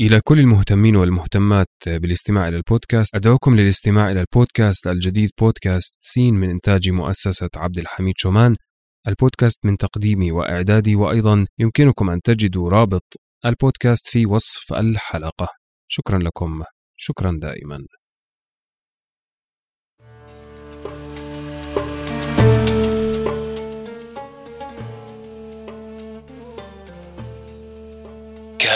إلى كل المهتمين والمهتمات بالاستماع إلى البودكاست أدعوكم للاستماع إلى البودكاست الجديد بودكاست سين من إنتاج مؤسسة عبد الحميد شومان. البودكاست من تقديمي وإعدادي وأيضا يمكنكم أن تجدوا رابط البودكاست في وصف الحلقة. شكرا لكم. شكرا دائما.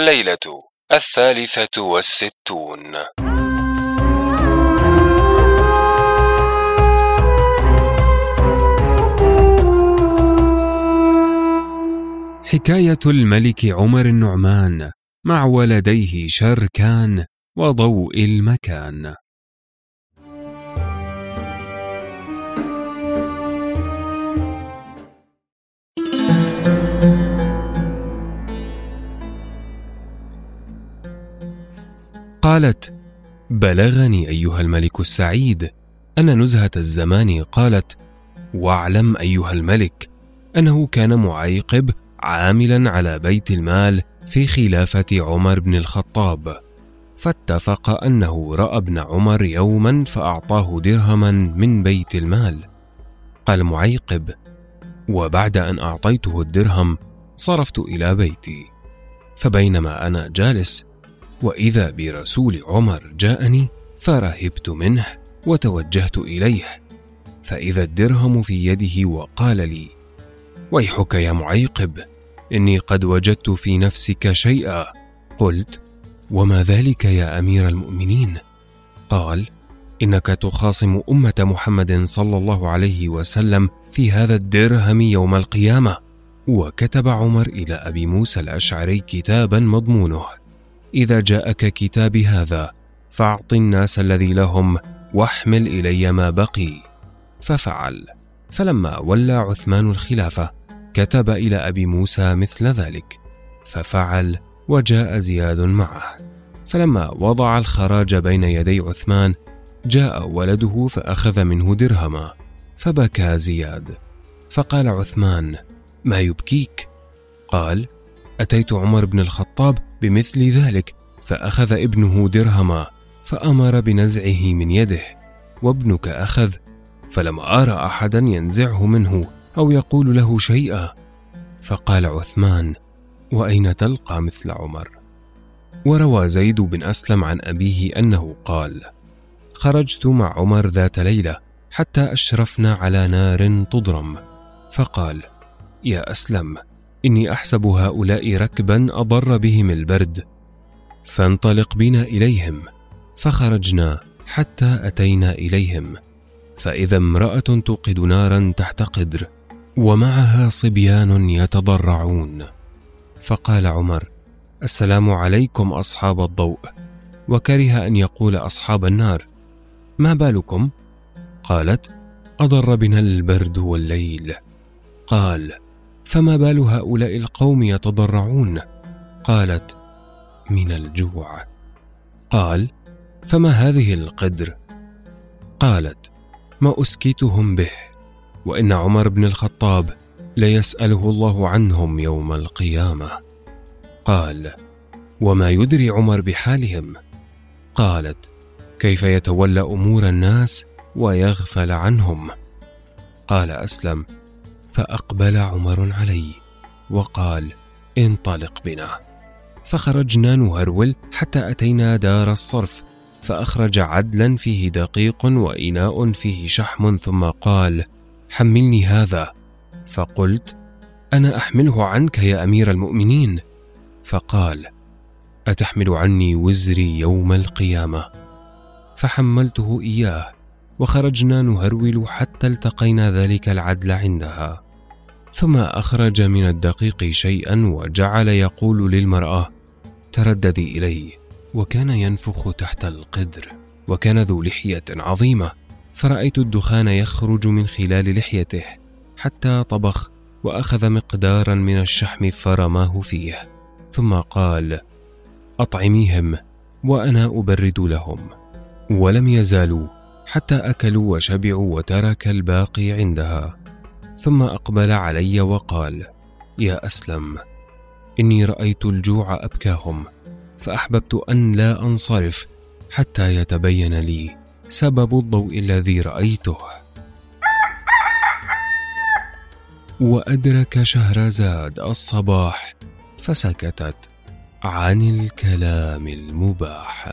الليلة الثالثة والستون. حكاية الملك عمر النعمان مع ولديه شركان وضوء المكان. قالت بلغني أيها الملك السعيد أن نزهة الزمان قالت واعلم أيها الملك أنه كان معيقب عاملا على بيت المال في خلافة عمر بن الخطاب فاتفق أنه رأى ابن عمر يوما فأعطاه درهما من بيت المال. قال معيقب وبعد أن أعطيته الدرهم صرفت إلى بيتي فبينما أنا جالس وإذا برسول عمر جاءني فرهبت منه وتوجهت إليه فإذا الدرهم في يده وقال لي ويحك يا معيقب إني قد وجدت في نفسك شيئا. قلت وما ذلك يا أمير المؤمنين؟ قال إنك تخاصم أمة محمد صلى الله عليه وسلم في هذا الدرهم يوم القيامة. وكتب عمر إلى أبي موسى الأشعري كتابا مضمونه. إذا جاءك كتابي هذا فأعط الناس الذي لهم واحمل إلي ما بقي. ففعل. فلما ولى عثمان الخلافة كتب إلى أبي موسى مثل ذلك. ففعل وجاء زياد معه. فلما وضع الخراج بين يدي عثمان جاء ولده فأخذ منه درهما. فبكى زياد. فقال عثمان ما يبكيك؟ قال أتيت عمر بن الخطاب بمثل ذلك فأخذ ابنه درهما فأمر بنزعه من يده وابنك أخذ فلم ارى أحدا ينزعه منه أو يقول له شيئا. فقال عثمان وأين تلقى مثل عمر؟ وروى زيد بن أسلم عن أبيه أنه قال خرجت مع عمر ذات ليلة حتى أشرفنا على نار تضرم. فقال يا أسلم إني أحسب هؤلاء ركبا أضر بهم البرد فانطلق بنا إليهم فخرجنا حتى أتينا إليهم فإذا امرأة توقد نارا تحت قدر ومعها صبيان يتضرعون. فقال عمر السلام عليكم أصحاب الضوء وكره أن يقول أصحاب النار ما بالكم؟ قالت أضر بنا البرد والليل. قال فما بال هؤلاء القوم يتضرعون؟ قالت من الجوع. قال فما هذه القدر؟ قالت ما أسكتهم به وإن عمر بن الخطاب ليسأله الله عنهم يوم القيامة. قال وما يدري عمر بحالهم؟ قالت كيف يتولى أمور الناس ويغفل عنهم؟ قال أسلم فأقبل عمر علي وقال انطلق بنا. فخرجنا نهرول حتى أتينا دار الصرف فأخرج عدلا فيه دقيق وإناء فيه شحم ثم قال حملني هذا. فقلت أنا أحمله عنك يا أمير المؤمنين. فقال أتحمل عني وزري يوم القيامة. فحملته إياه وخرجنا نهرول حتى التقينا ذلك العدل عندها. ثم أخرج من الدقيق شيئا وجعل يقول للمرأة ترددي إلي وكان ينفخ تحت القدر وكان ذو لحية عظيمة. فرأيت الدخان يخرج من خلال لحيته حتى طبخ وأخذ مقدارا من الشحم فرماه فيه. ثم قال أطعميهم وأنا أبرد لهم. ولم يزالوا حتى أكلوا وشبعوا وترك الباقي عندها. ثم أقبل علي وقال يا أسلم إني رأيت الجوع أبكاهم فأحببت أن لا أنصرف حتى يتبين لي سبب الضوء الذي رأيته. وأدرك شهرزاد الصباح فسكتت عن الكلام المباح.